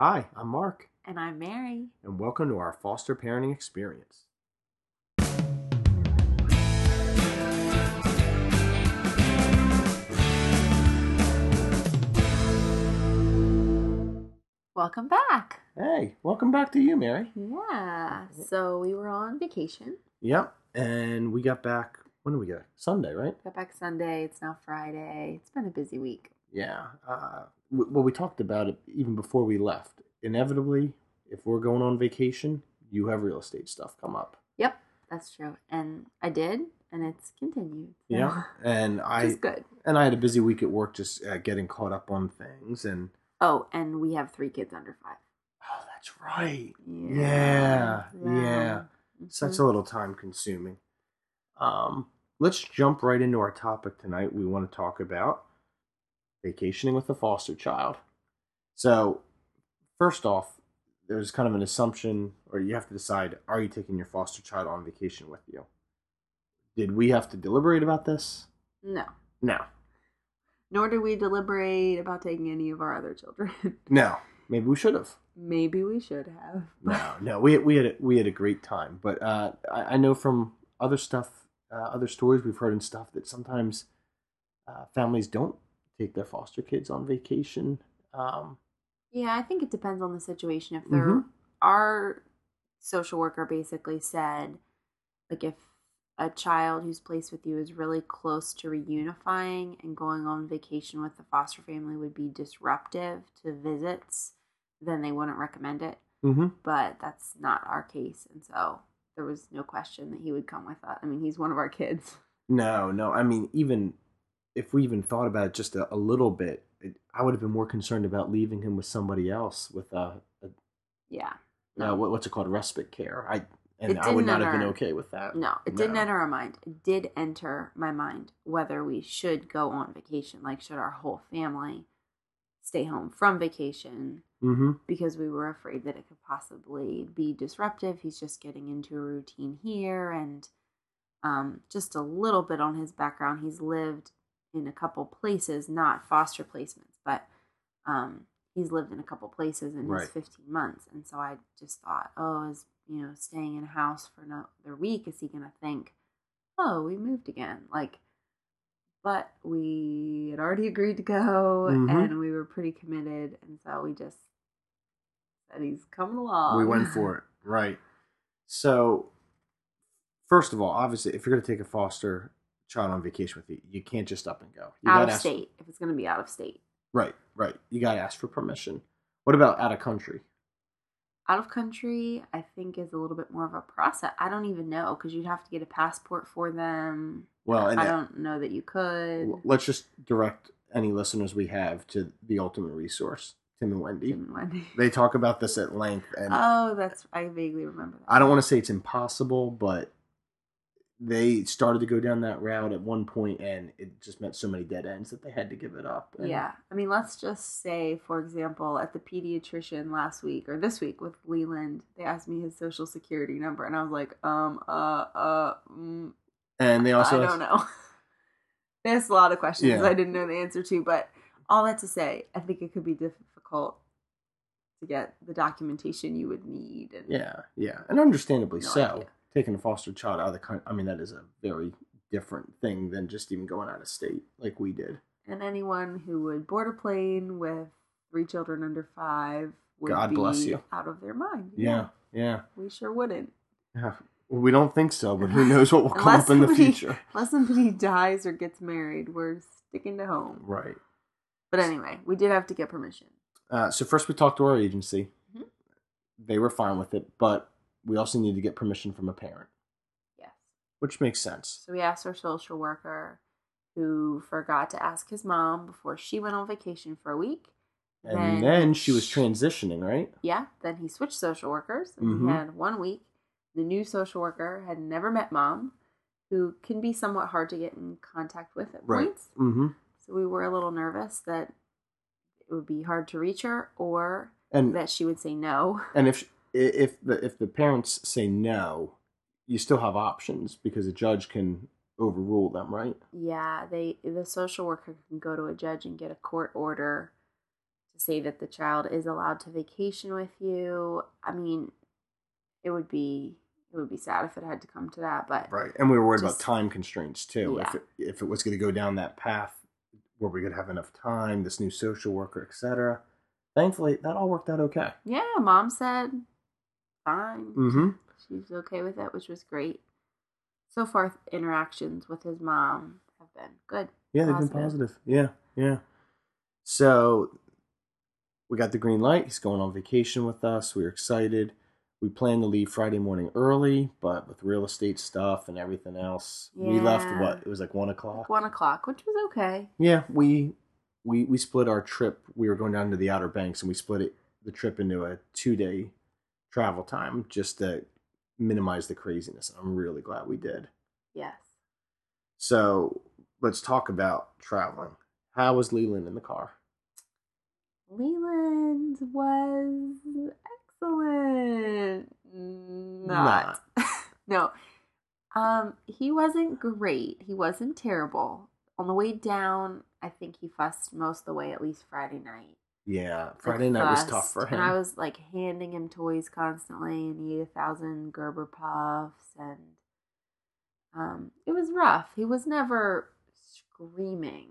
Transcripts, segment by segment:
Hi, I'm Mark, And I'm Mary. and welcome to our foster parenting experience. Welcome back. Hey, welcome back to you, Mary. Yeah. So we were on vacation. Yep, and we got back. When did we get? Sunday, right? Got back Sunday. It's now Friday. It's been a busy week. Yeah. Uh, well, we talked about it even before we left. Inevitably, if we're going on vacation, you have real estate stuff come up. Yep, that's true. And I did, and it's continued. So, Yeah, and I is good. and I had a busy week at work, just uh, getting caught up on things. And Oh, and we have three kids under five. oh, that's right. Yeah, yeah. Mhm. Such a little time consuming. Um, let's jump right into our topic tonight. We want to talk about vacationing with a foster child. So, first off, there's kind of an assumption, or you have to decide: Are you taking your foster child on vacation with you? Did we have to deliberate about this? No. No, Nor did we deliberate about taking any of our other children. no. Maybe we should have. Maybe we should have. No, no, we we had a, we had a great time, but uh, I, I know from other stuff, uh, other stories we've heard and stuff that sometimes uh, families don't take their foster kids on vacation. Um, Yeah, I think it depends on the situation. If there, Mhm. our social worker basically said, like, if a child who's placed with you is really close to reunifying and going on vacation with the foster family would be disruptive to visits, then they wouldn't recommend it. mhm. But that's not our case, and so there was no question that he would come with us. I mean, he's one of our kids. No, no. I mean, even if we even thought about it just a, a little bit, it, I would have been more concerned about leaving him with somebody else with a, a Yeah. uh, what, what's it called, respite care. I and I would not have been okay with that. No, it didn't enter our mind. It did enter my mind whether we should go on vacation. Like, should our whole family stay home from vacation Mm-hmm. because we were afraid that it could possibly be disruptive. He's just getting into a routine here, and um, just a little bit on his background. He's lived in a couple places, not foster placements, but um, he's lived in a couple places in Right. his 15 months. And so I just thought, oh, is you know staying in a house for another week? Is he gonna think, oh, we moved again? Like, but we had already agreed to go, Mhm. and we were pretty committed, and so we just said he's coming along. we went for it right so first of all obviously if you're going to take a foster child on vacation with you you can't just up and go. You out of ask- state if it's gonna be out of state. right right. You got to ask for permission. What about out of country? Out of country i think is a little bit more of a process. I don't even know because you'd have to get a passport for them. Well and i don't know that you could. Let's just direct any listeners we have to the ultimate resource tim and wendy. Tim and Wendy. they talk about this at length and oh that's i vaguely remember that. I don't want to say it's impossible but they started to go down that route at one point and it just meant so many dead ends that they had to give it up And- yeah i mean let's just say for example at the pediatrician last week or this week with leeland they asked me his social security number and i was like um uh uh mm, and they also I don't know. they asked a lot of questions Yeah. I didn't know the answer to, but all that to say, I think it could be difficult to get the documentation you would need. And Yeah, yeah, and understandably No so. idea. Taking a foster child out of the country, I mean, that is a very different thing than just even going out of state like we did. and anyone who would board a plane with three children under five would God be bless you. out of their mind. Yeah, yeah. we sure wouldn't. yeah. Well, we don't think so, but who knows what will come up in the somebody- future. Unless somebody dies or gets married, we're sticking to home. Right. But anyway, we did have to get permission. Uh, so first we talked to our agency. Mhm. They were fine with it, but we also need to get permission from a parent, Yes. which makes sense. So we asked our social worker, who forgot to ask his mom before she went on vacation for a week. And then, she was transitioning, right? Yeah, then he switched social workers and Mhm. he had one week. The new social worker had never met mom, who can be somewhat hard to get in contact with at Right. points. Mm-hmm. So we were a little nervous that it would be hard to reach her or And that she would say no. And if if the if the parents say no, you still have options because a judge can overrule them, right? Yeah, they the social worker can go to a judge and get a court order to say that the child is allowed to vacation with you. I mean, it would be it would be sad if it had to come to that, but Right. And we were worried Just- about time constraints too. If Yeah. it, if it was going to go down that path, where we could have enough time? This new social worker, etc. Thankfully, that all worked out okay. yeah, mom said fine. Mm-hmm. She's okay with it, which was great. So far, interactions with his mom have been good. Yeah, they've been positive. Yeah, yeah. So we got the green light. He's going on vacation with us. We're excited. We planned to leave Friday morning early, but with real estate stuff and everything else, we left what? It was like one o'clock. One o'clock, which was okay. Yeah, we we we split our trip. We were going down to the Outer Banks, and we split it the trip into a two day travel time just to minimize the craziness. I'm really glad we did. Yes. So let's talk about traveling. How was Leeland in the car? Leeland was excellent. Not. no. Um, he wasn't great. He wasn't terrible. On the way down, I think he fussed most of the way, at least Friday night. Yeah, Friday night was tough for him. And I was like handing him toys constantly, and he ate a thousand Gerber puffs, and um, it was rough. He was never screaming.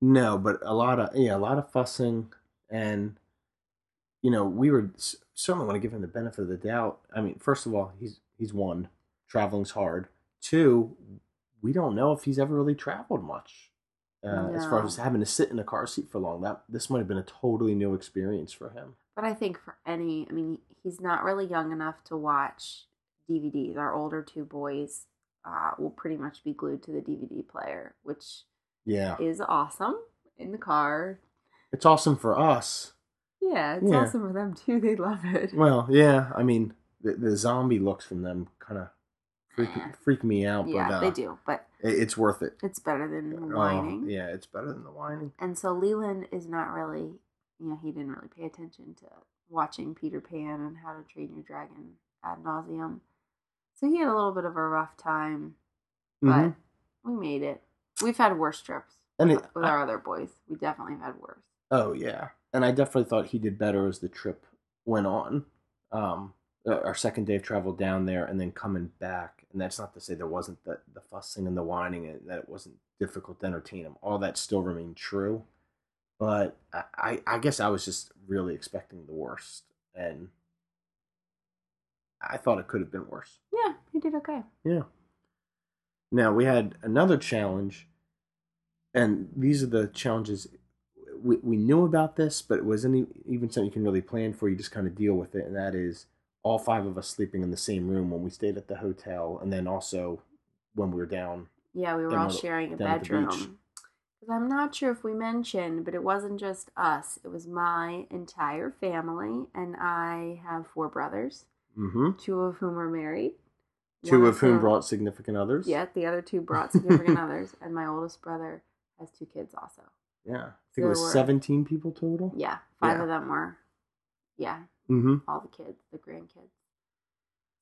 No, but a lot of yeah, a lot of fussing, and you know, we were certainly want to give him the benefit of the doubt. I mean, first of all, he's he's one, traveling's hard. Two, we don't know if he's ever really traveled much. Uh, As far as having to sit in a car seat for long, that this might have been a totally new experience for him. But I think for any, I mean, he's not really young enough to watch DVDs. Our older two boys uh, will pretty much be glued to the DVD player, which Yeah, is awesome in the car. it's awesome for us. Yeah, it's Yeah. awesome for them too. They love it. Well, yeah, I mean, the, the zombie looks from them kind of freak freak me out, yeah, but uh, they do, but it's worth it. it's better than Oh, whining. yeah, it's better than the whining. And so Leeland is not really, you know, he didn't really pay attention to watching Peter Pan and How to Train Your Dragon ad nauseum. So he had a little bit of a rough time, but Mhm. we made it. We've had worse trips And with, it- with our other boys. We definitely had worse. Oh yeah, and I definitely thought he did better as the trip went on. Um, uh, our second day of travel down there, and then coming back, and that's not to say there wasn't the the fussing and the whining, and that it wasn't difficult to entertain him. All that still remained true, but I I, guess I was just really expecting the worst, and I thought it could have been worse. Yeah, he did okay. Yeah. Now we had another challenge, and these are the challenges we, we knew about this, but it wasn't even something you can really plan for. You just kind of deal with it, and that is all five of us sleeping in the same room when we stayed at the hotel, and then also when we were down. Yeah, we were all sharing a down at the beach. bedroom. Because I'm not sure if we mentioned, but it wasn't just us. It was my entire family, and I have four brothers, Mm-hmm. two of whom are married. Two of whom brought significant others. Yeah, the other two brought significant others, and my oldest brother has two kids also. Yeah. I think So it was we're- 17 people total. Yeah, five Yeah. of them were, yeah, Mm-hmm. all the kids, the grandkids.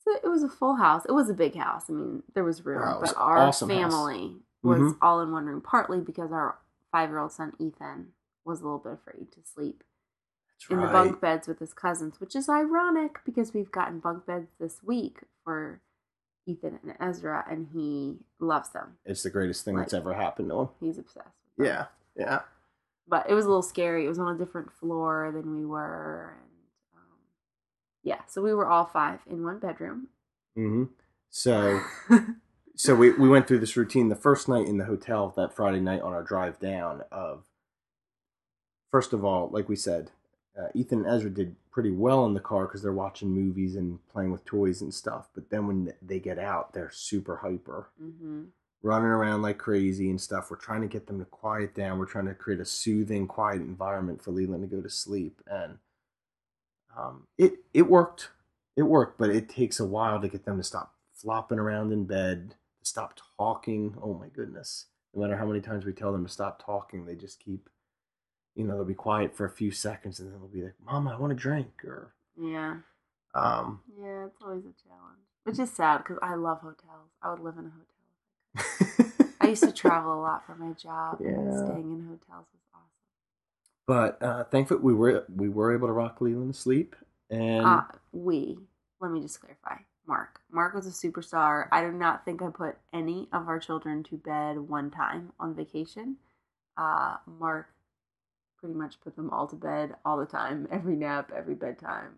So it was a full house. It was a big house. I mean, there was room, Wow, was but our awesome house. family was Mhm. all in one room. Partly because our five-year-old son Ethan was a little bit afraid to sleep That's in right. the bunk beds with his cousins, which is ironic because we've gotten bunk beds this week for Ethan and Ezra, and he loves them. It's the greatest thing that's ever happened to him. He's obsessed. With them. Yeah. Yeah. but it was a little scary. It was on a different floor than we were, yeah, so we were all five in one bedroom. Mm-hmm. So. so we, we went through this routine the first night in the hotel that Friday night on our drive down of first of all, like we said, uh, Ethan and Ezra did pretty well in the car because they're watching movies and playing with toys and stuff. But then when they get out, they're super hyper, hmm running around like crazy and stuff. We're trying to get them to quiet down. We're trying to create a soothing, quiet environment for Leeland to go to sleep, and um, it it worked. It worked, but it takes a while to get them to stop flopping around in bed, to stop talking. Oh my goodness! No matter how many times we tell them to stop talking, they just keep. You know, they'll be quiet for a few seconds, and then they'll be like, "Mama, I want a drink," or Yeah, um, yeah, it's always a challenge, which is sad because I love hotels. I would live in a hotel. I used to travel a lot for my job, and staying in hotels was. But uh, thankfully, we were we were able to rock Leeland to sleep, and Uh, we. Let me just clarify. Mark. Mark was a superstar. I do not think I put any of our children to bed one time on vacation. Uh, Mark pretty much put them all to bed all the time, every nap, every bedtime.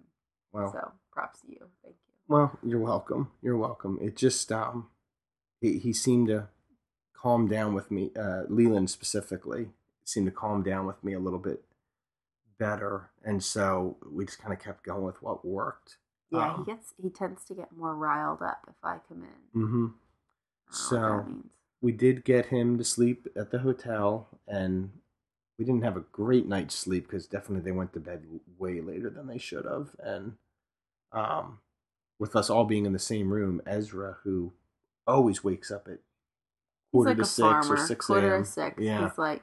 well, So props to you. Thank you. well, you're welcome. You're welcome. It just um, he, he seemed to calm down with me. Uh, Leeland specifically seemed to calm down with me a little bit better, and so we just kind of kept going with what worked. Yeah, Um, he gets he tends to get more riled up if I come in. Mm-hmm. I don't know what So- we did get him to sleep at the hotel and we didn't have a great night's sleep because definitely they went to bed way later than they should have and um with us all being in the same room ezra who always wakes up at quarter like to six farmer. or six quarter to six. yeah He's like,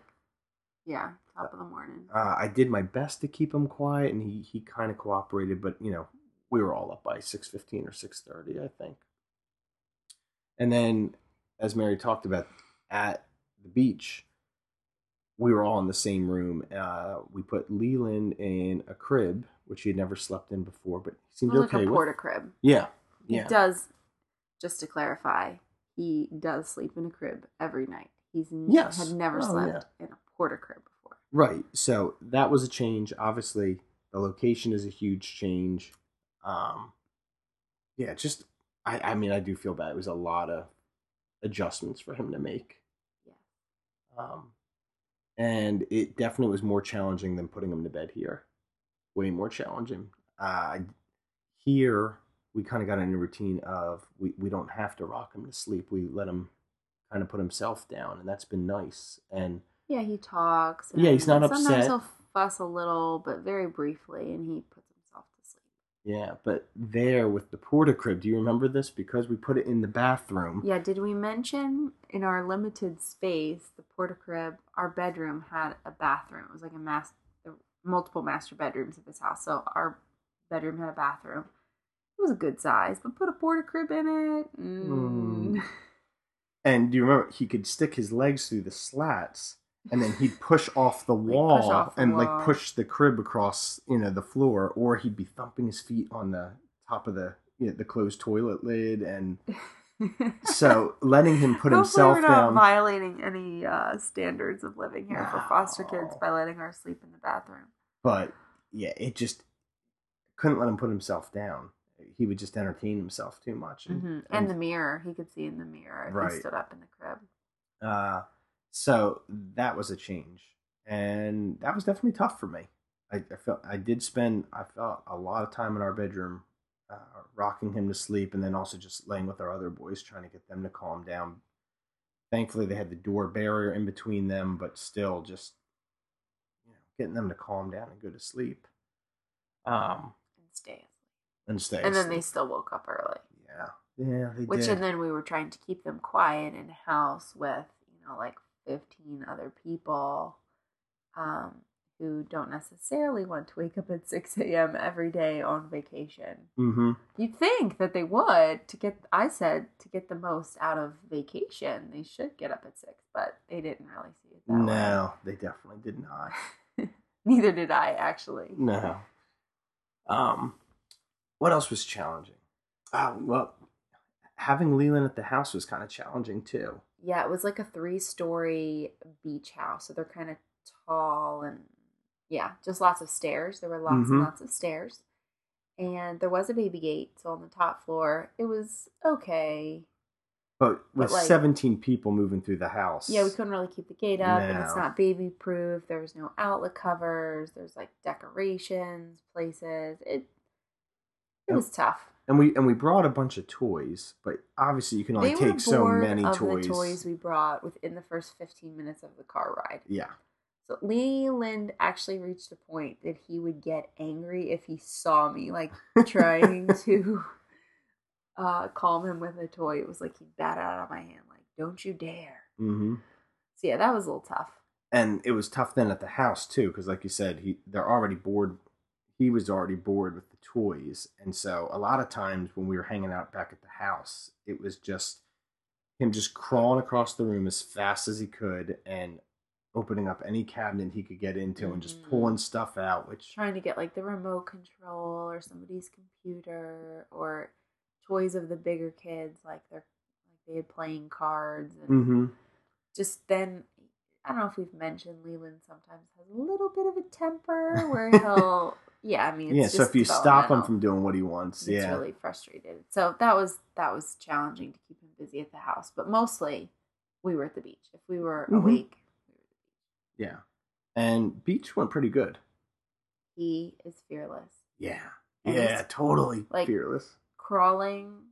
yeah, top of the morning. uh, i did my best to keep him quiet and he, he kind of cooperated but you know we were all up by 6.15 or 6.30 i think and then as mary talked about at the beach we were all in the same room uh, we put leeland in a crib which he had never slept in before but he seemed was like okay a porta crib. yeah He yeah does, just to clarify, he does sleep in a crib every night. He's Yes. had never Oh, slept in a porta crib before. Right. So that was a change. Obviously, the location is a huge change. Um, yeah, just I, I mean, I do feel bad. It was a lot of adjustments for him to make. Yeah. Um, and it definitely was more challenging than putting him to bed here. Way more challenging. Uh, here we kind of got in a routine of we, we don't have to rock him to sleep. We let him kind of put himself down, and that's been nice. And Yeah, he talks. Yeah, he's not Sometimes upset. he'll fuss a little, but very briefly, and he puts himself to sleep. Yeah, but there with the porta crib, do you remember this? Because we put it in the bathroom. Yeah, did we mention in our limited space, the porta crib, our bedroom had a bathroom. It was like a mass, multiple master bedrooms at this house. So our bedroom had a bathroom. It was a good size, but put a porta crib in it. Mm. Mm. And do you remember he could stick his legs through the slats and then he'd push off the wall push off the and wall. like push the crib across, you know, the floor or he'd be thumping his feet on the top of the you know, the closed toilet lid and so letting him put Hopefully himself we're not down violating any uh, standards of living here for foster kids by letting her sleep in the bathroom. but yeah, it just couldn't let him put himself down. He would just entertain himself too much. And, hmm And the mirror, he could see in the mirror if Right. he stood up in the crib. Uh, so that was a change, and that was definitely tough for me. I, I felt I did spend I felt a lot of time in our bedroom, uh, rocking him to sleep, and then also just laying with our other boys, trying to get them to calm down. Thankfully, they had the door barrier in between them, but still, just you know, getting them to calm down and go to sleep. Um, And stay and stay. And then they still woke up early. yeah, yeah, they Which did. and then we were trying to keep them quiet in house with, you know, like fifteen other people um, who don't necessarily want to wake up at six AM every day on vacation. mm-hmm. You'd think that they would to get I said to get the most out of vacation, they should get up at six, but they didn't really see it that No, they definitely did not. Neither did I actually. No. Um, what else was challenging? Oh, well, having Leeland at the house was kind of challenging too. Yeah, it was like a three story beach house. So they're kind of tall and yeah, just lots of stairs. There were lots Mhm. and lots of stairs. And there was a baby gate. So on the top floor, it was okay. But with But, like- 17 people moving through the house. Yeah, we couldn't really keep the gate up and it's not baby proof. There was no outlet covers. There's like decorations, places. It it was tough. And we and we brought a bunch of toys, but obviously you can only they were take so many of toys. the toys we brought within the first 15 minutes of the car ride. Yeah. So Leeland actually reached a point that he would get angry if he saw me like trying to uh, calm him with a toy. It was like he'd bat out of my hand, like "Don't you dare!" Mm-hmm. So yeah, that was a little tough. And it was tough then at the house too, because like you said, he they're already bored. He was already bored with the toys, and so a lot of times when we were hanging out back at the house, it was just him just crawling across the room as fast as he could and opening up any cabinet he could get into and just Mhm. pulling stuff out, which trying to get like the remote control or somebody's computer or toys of the bigger kids like they're like they had playing cards and hmm just then I don't know if we've mentioned Leeland sometimes has a little bit of a temper where he'll yeah, I mean it's yeah. So if you stop him from doing what he wants, gets yeah, really frustrated. So that was that was challenging to keep him busy at the house. But mostly we were at the beach. If we were Mhm. awake, we were at the beach. yeah. And beach went pretty good. He is fearless. Yeah, And yeah, totally like- fearless. crawling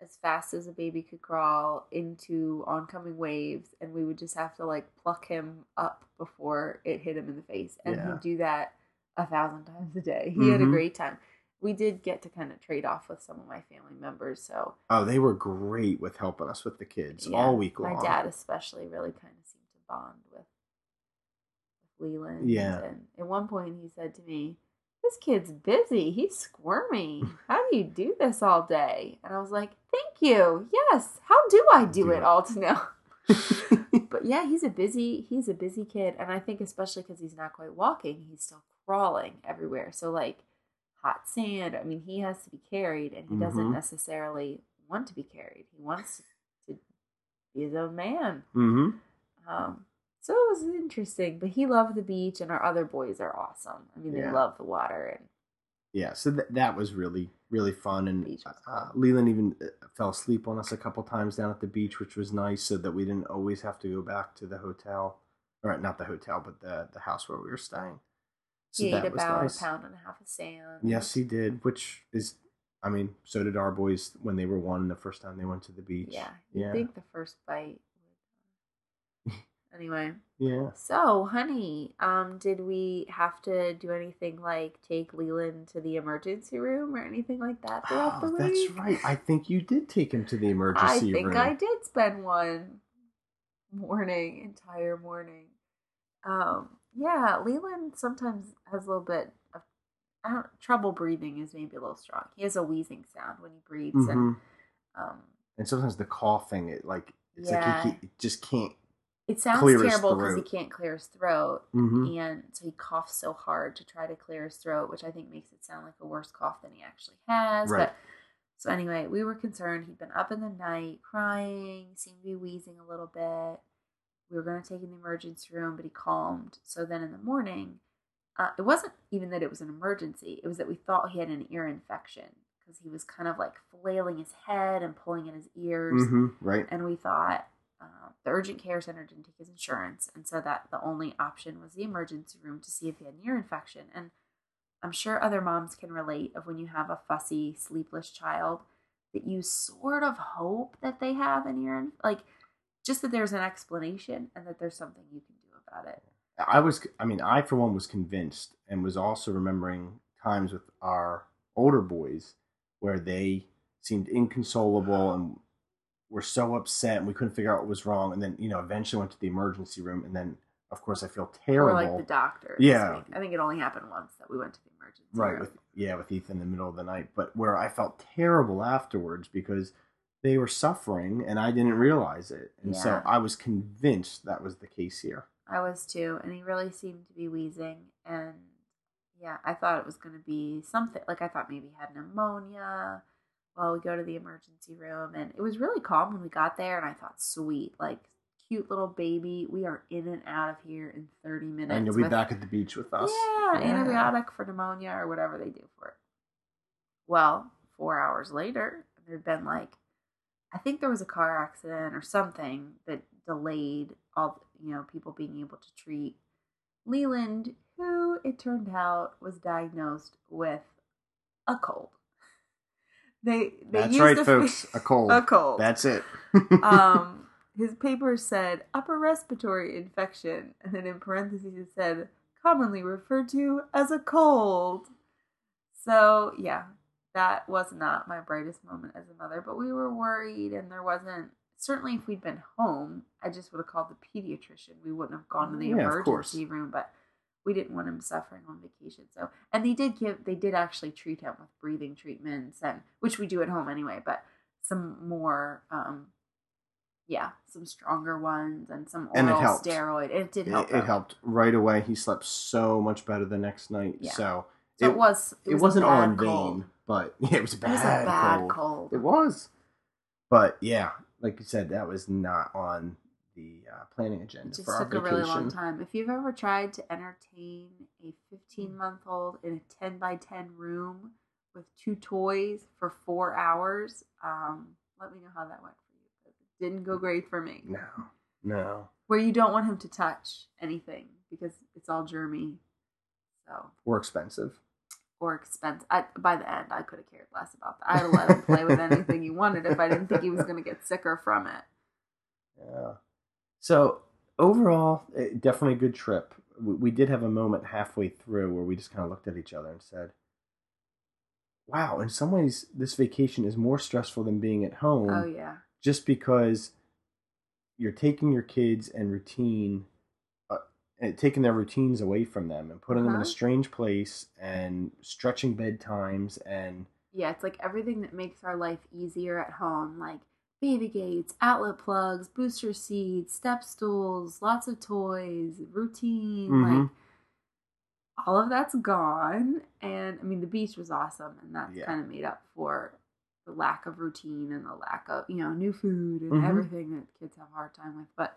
as fast as a baby could crawl into oncoming waves and we would just have to like pluck him up before it hit him in the face and Yeah. he'd do that a thousand times a day he had a Mhm. great time we did get to kind of trade off with some of my family members so Oh, they were great with helping us with the kids yeah, all week long. my dad especially really kind of seemed to bond with leeland Yeah. and at one point he said to me this kid's busy. He's squirmy. How do you do this all day? And I was like, Thank you. Yes. How do I do, Do it it. all to know? but yeah, he's a busy he's a busy kid, and I think especially because he's not quite walking, he's still crawling everywhere. So like hot sand. I mean, he has to be carried, and he doesn't Mhm. necessarily want to be carried. He wants to be his own man. hmm Um, so it was interesting, but he loved the beach, and our other boys are awesome. I mean, they love the water, and Yeah, so th- that was really really fun, and uh. Leeland even uh, fell asleep on us a couple times down at the beach, which was nice, so that we didn't always have to go back to the hotel, or not the hotel, but the the house where we were staying. So he ate about nice. a pound and a half of sand. Yes, he did, which is, I mean, so did our boys when they were one the first time they went to the beach. Yeah, yeah, think the first bite. anyway, yeah. so honey, um, did we have to do anything like take Leeland to the emergency room or anything like that throughout the Oh, week? that's right. I think you did take him to the emergency room. I think room. I did spend one morning, entire morning. Um, yeah, Leeland sometimes has a little bit of I don't, trouble breathing is maybe a little strong. He has a wheezing sound when he breathes, and Mhm. um, And sometimes the coughing, it like it's Yeah. like he, he just can't. it sounds terrible because he can't clear his throat, Mhm. and so he coughs so hard to try to clear his throat, which I think makes it sound like a worse cough than he actually has. Right. But so anyway, we were concerned. He'd been up in the night crying, seemed to be wheezing a little bit. We were going to take him to the emergency room, but he calmed. So then in the morning, uh, it wasn't even that it was an emergency. It was that we thought he had an ear infection because he was kind of like flailing his head and pulling at his ears Mhm, Right. and we thought uh, the urgent care center didn't take his insurance and so that the only option was the emergency room to see if he had an ear infection and i'm sure other moms can relate of when you have a fussy sleepless child that you sort of hope that they have an ear like just that there's an explanation and that there's something you can do about it I was, I mean, I for one was convinced and was also remembering times with our older boys where they seemed inconsolable and were so upset and we couldn't figure out what was wrong. And then, you know, eventually went to the emergency room. And then, of course, I feel terrible. or like the doctor Yeah. i think it only happened once that we went to the emergency room. right. room. With, yeah, with Ethan in the middle of the night. But where I felt terrible afterwards because they were suffering and I didn't realize it. And so I was convinced that was the case here. I was too, and he really seemed to be wheezing. And yeah, I thought it was going to be something like I thought maybe he had pneumonia. Well, we go to the emergency room, and it was really calm when we got there. And I thought, sweet, like cute little baby. We are in and out of here in thirty minutes. and you'll be with- back at the beach with us. Yeah, antibiotic for pneumonia or whatever they do for it. Well, four hours later, there'd been like, I think there was a car accident or something that delayed all, you know, people being able to treat Leeland, who it turned out was diagnosed with a cold. They they That's used right, a- folks. A cold. a cold. That's it. um, his paper said upper respiratory infection, and then in parentheses it said commonly referred to as a cold. So yeah, that was not my brightest moment as a mother, but we were worried, and there wasn't. Certainly, if we'd been home, I just would have called the pediatrician. We wouldn't have gone to the Yeah, emergency room, but we didn't want him suffering on vacation. So, and they did give, they did actually treat him with breathing treatments, and which we do at home anyway, but some more um, yeah, some stronger ones and some And it oral helped. steroid. It did It, help. it though. helped right away. He slept so much better the next night. Yeah. So So it, was. It, was not all in vain. But yeah, it was a It bad, was a bad cold. cold. It was. But yeah, like you said, that was not on the uh, planning agenda It just for our took a really long time. If you've ever tried to entertain a 15 month old in a 10 by 10 room with two toys for four hours, um, let me know how that went for you. It didn't go great for me. No, no. Where you don't want him to touch anything because it's all germy. So, Or expensive. Or expensive. I, by the end, I could have cared less about that. I'd have let him play with anything he wanted if I didn't think he was going to get sicker from it. Yeah. So overall, eh, definitely a good trip. We, we did have a moment halfway through where we just kind of looked at each other and said, "Wow, in some ways, this vacation is more stressful than being at home." Oh, yeah. just because you're taking your kids and routine taking their routines away from them and putting them in a Uh-huh. strange place and stretching bedtimes and Yeah, it's like everything that makes our life easier at home, like baby gates, outlet plugs, booster seats, step stools, lots of toys, routine, Mhm. like all of that's gone. And I mean, the beach was awesome, and that's Yeah. kind of made up for the lack of routine and the lack of, you know, new food and Mhm. everything that kids have a hard time with. But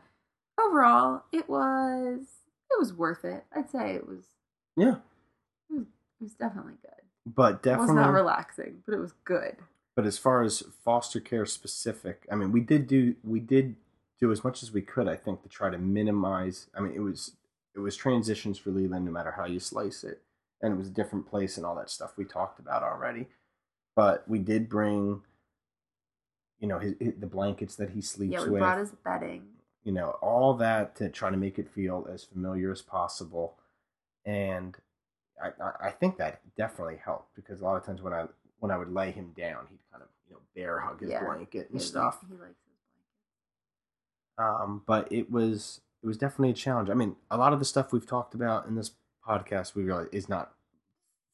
overall, it was it was worth it. I'd say it was yeah it was, it was definitely good. but It was definitely not relaxing, but it was good. but as far as foster care specific i mean we did do we did do as much as we could i think to try to minimize i mean it was it was transitions for leeland no matter how you slice it and it was a different place and all that stuff we talked about already but we did bring you know his, his the blankets that he sleeps Yeah, we with brought his bedding. You know all that to try to make it feel as familiar as possible and I, I- think that definitely helped because a lot of times when I when I would lay him down, he'd kind of you know bear hug his Yeah. blanket and He- stuff. He likes his blanket. Um, but it was it was definitely a challenge. I mean, a lot of the stuff we've talked about in this podcast, we realize is not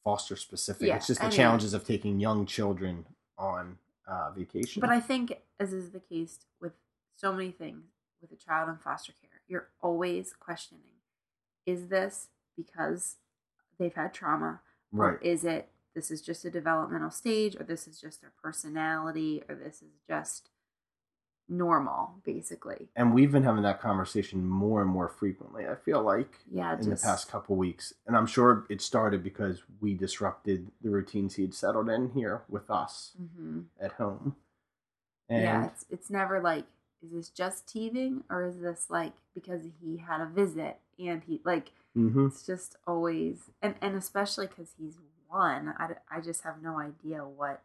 foster specific. Yeah, it's just the mean- challenges of taking young children on uh, vacation. But I think, as is the case with so many things with a child in foster care, you're always questioning: Is this because they've had trauma, right. or is it this is just a developmental stage, or this is just their personality, or this is just normal, basically? and we've been having that conversation more and more frequently. I feel like Yeah, in the past couple weeks, and I'm sure it started because we disrupted the routines he had settled in here with us hmm at home. And yeah, it's it's never like, is this just teething, or is this like because he had a visit and he like Mhm. it's just always and and especially because he's one I, I just have no idea what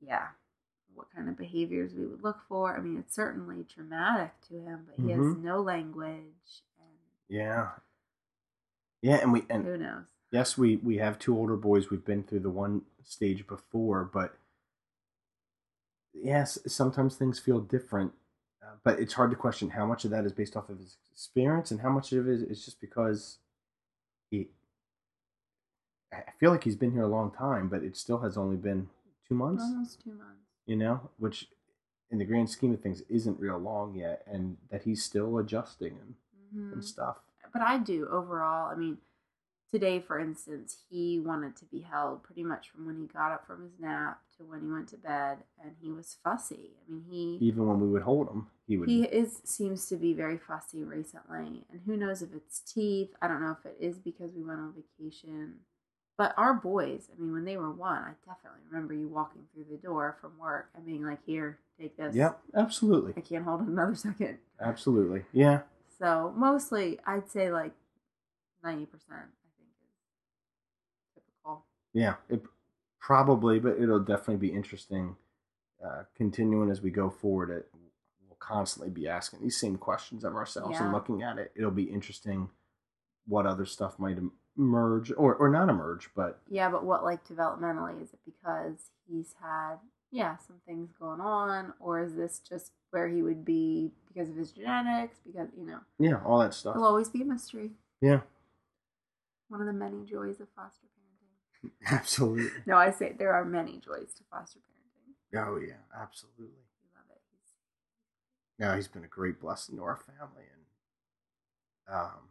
yeah what kind of behaviors we would look for i mean it's certainly traumatic to him but he has Mhm. no language and yeah, yeah, and we and who knows yes, we we have two older boys. We've been through the one stage before, but yes, sometimes things feel different. Uh, but it's hard to question how much of that is based off of his experience and how much of it is just because he. I feel like he's been here a long time, but it still has only been two months. almost two months You know, which in the grand scheme of things isn't real long yet, and that he's still adjusting and, Mhm. and stuff. but i do overall i mean today for instance he wanted to be held pretty much from when he got up from his nap to when he went to bed and he was fussy i mean he Even when we would hold him, he would. He is seems to be very fussy recently, and who knows if it's teeth. I don't know if it is because we went on vacation. But our boys, I mean, when they were one, I definitely remember you walking through the door from work and being like, "Here, take this." Yep, absolutely. I can't hold it another second. Absolutely. Yeah. So mostly, I'd say like ninety percent. I think is typical. Yeah. It probably, but it'll definitely be interesting. Uh, continuing as we go forward, it we'll constantly be asking these same questions of ourselves and looking at it. It'll be interesting what other stuff might emerge or or not emerge, but Yeah, but what like developmentally is it because he's had yeah some things going on, or is this just where he would be because of his genetics? Because you know, yeah, all that stuff. it'll always be a mystery. Yeah. One of the many joys of foster parenting. Absolutely. No, I say there are many joys to foster parenting. Oh yeah, absolutely. We love it. He's yeah, he's been a great blessing to our family, and um,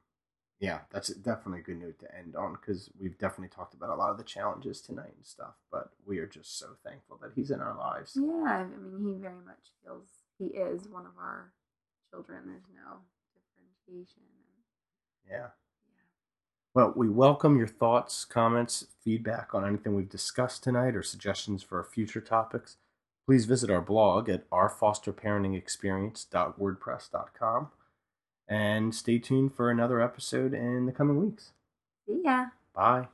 yeah, that's definitely a good note to end on because we've definitely talked about a lot of the challenges tonight and stuff, but we are just so thankful that he's in our lives. Yeah, I mean, he very much feels he is one of our children. There's no differentiation. Yeah. Well, we welcome your thoughts, comments, feedback on anything we've discussed tonight or suggestions for future topics. Please visit our blog at ourfosterparentingexperience.wordpress.com and stay tuned for another episode in the coming weeks. See ya. Bye.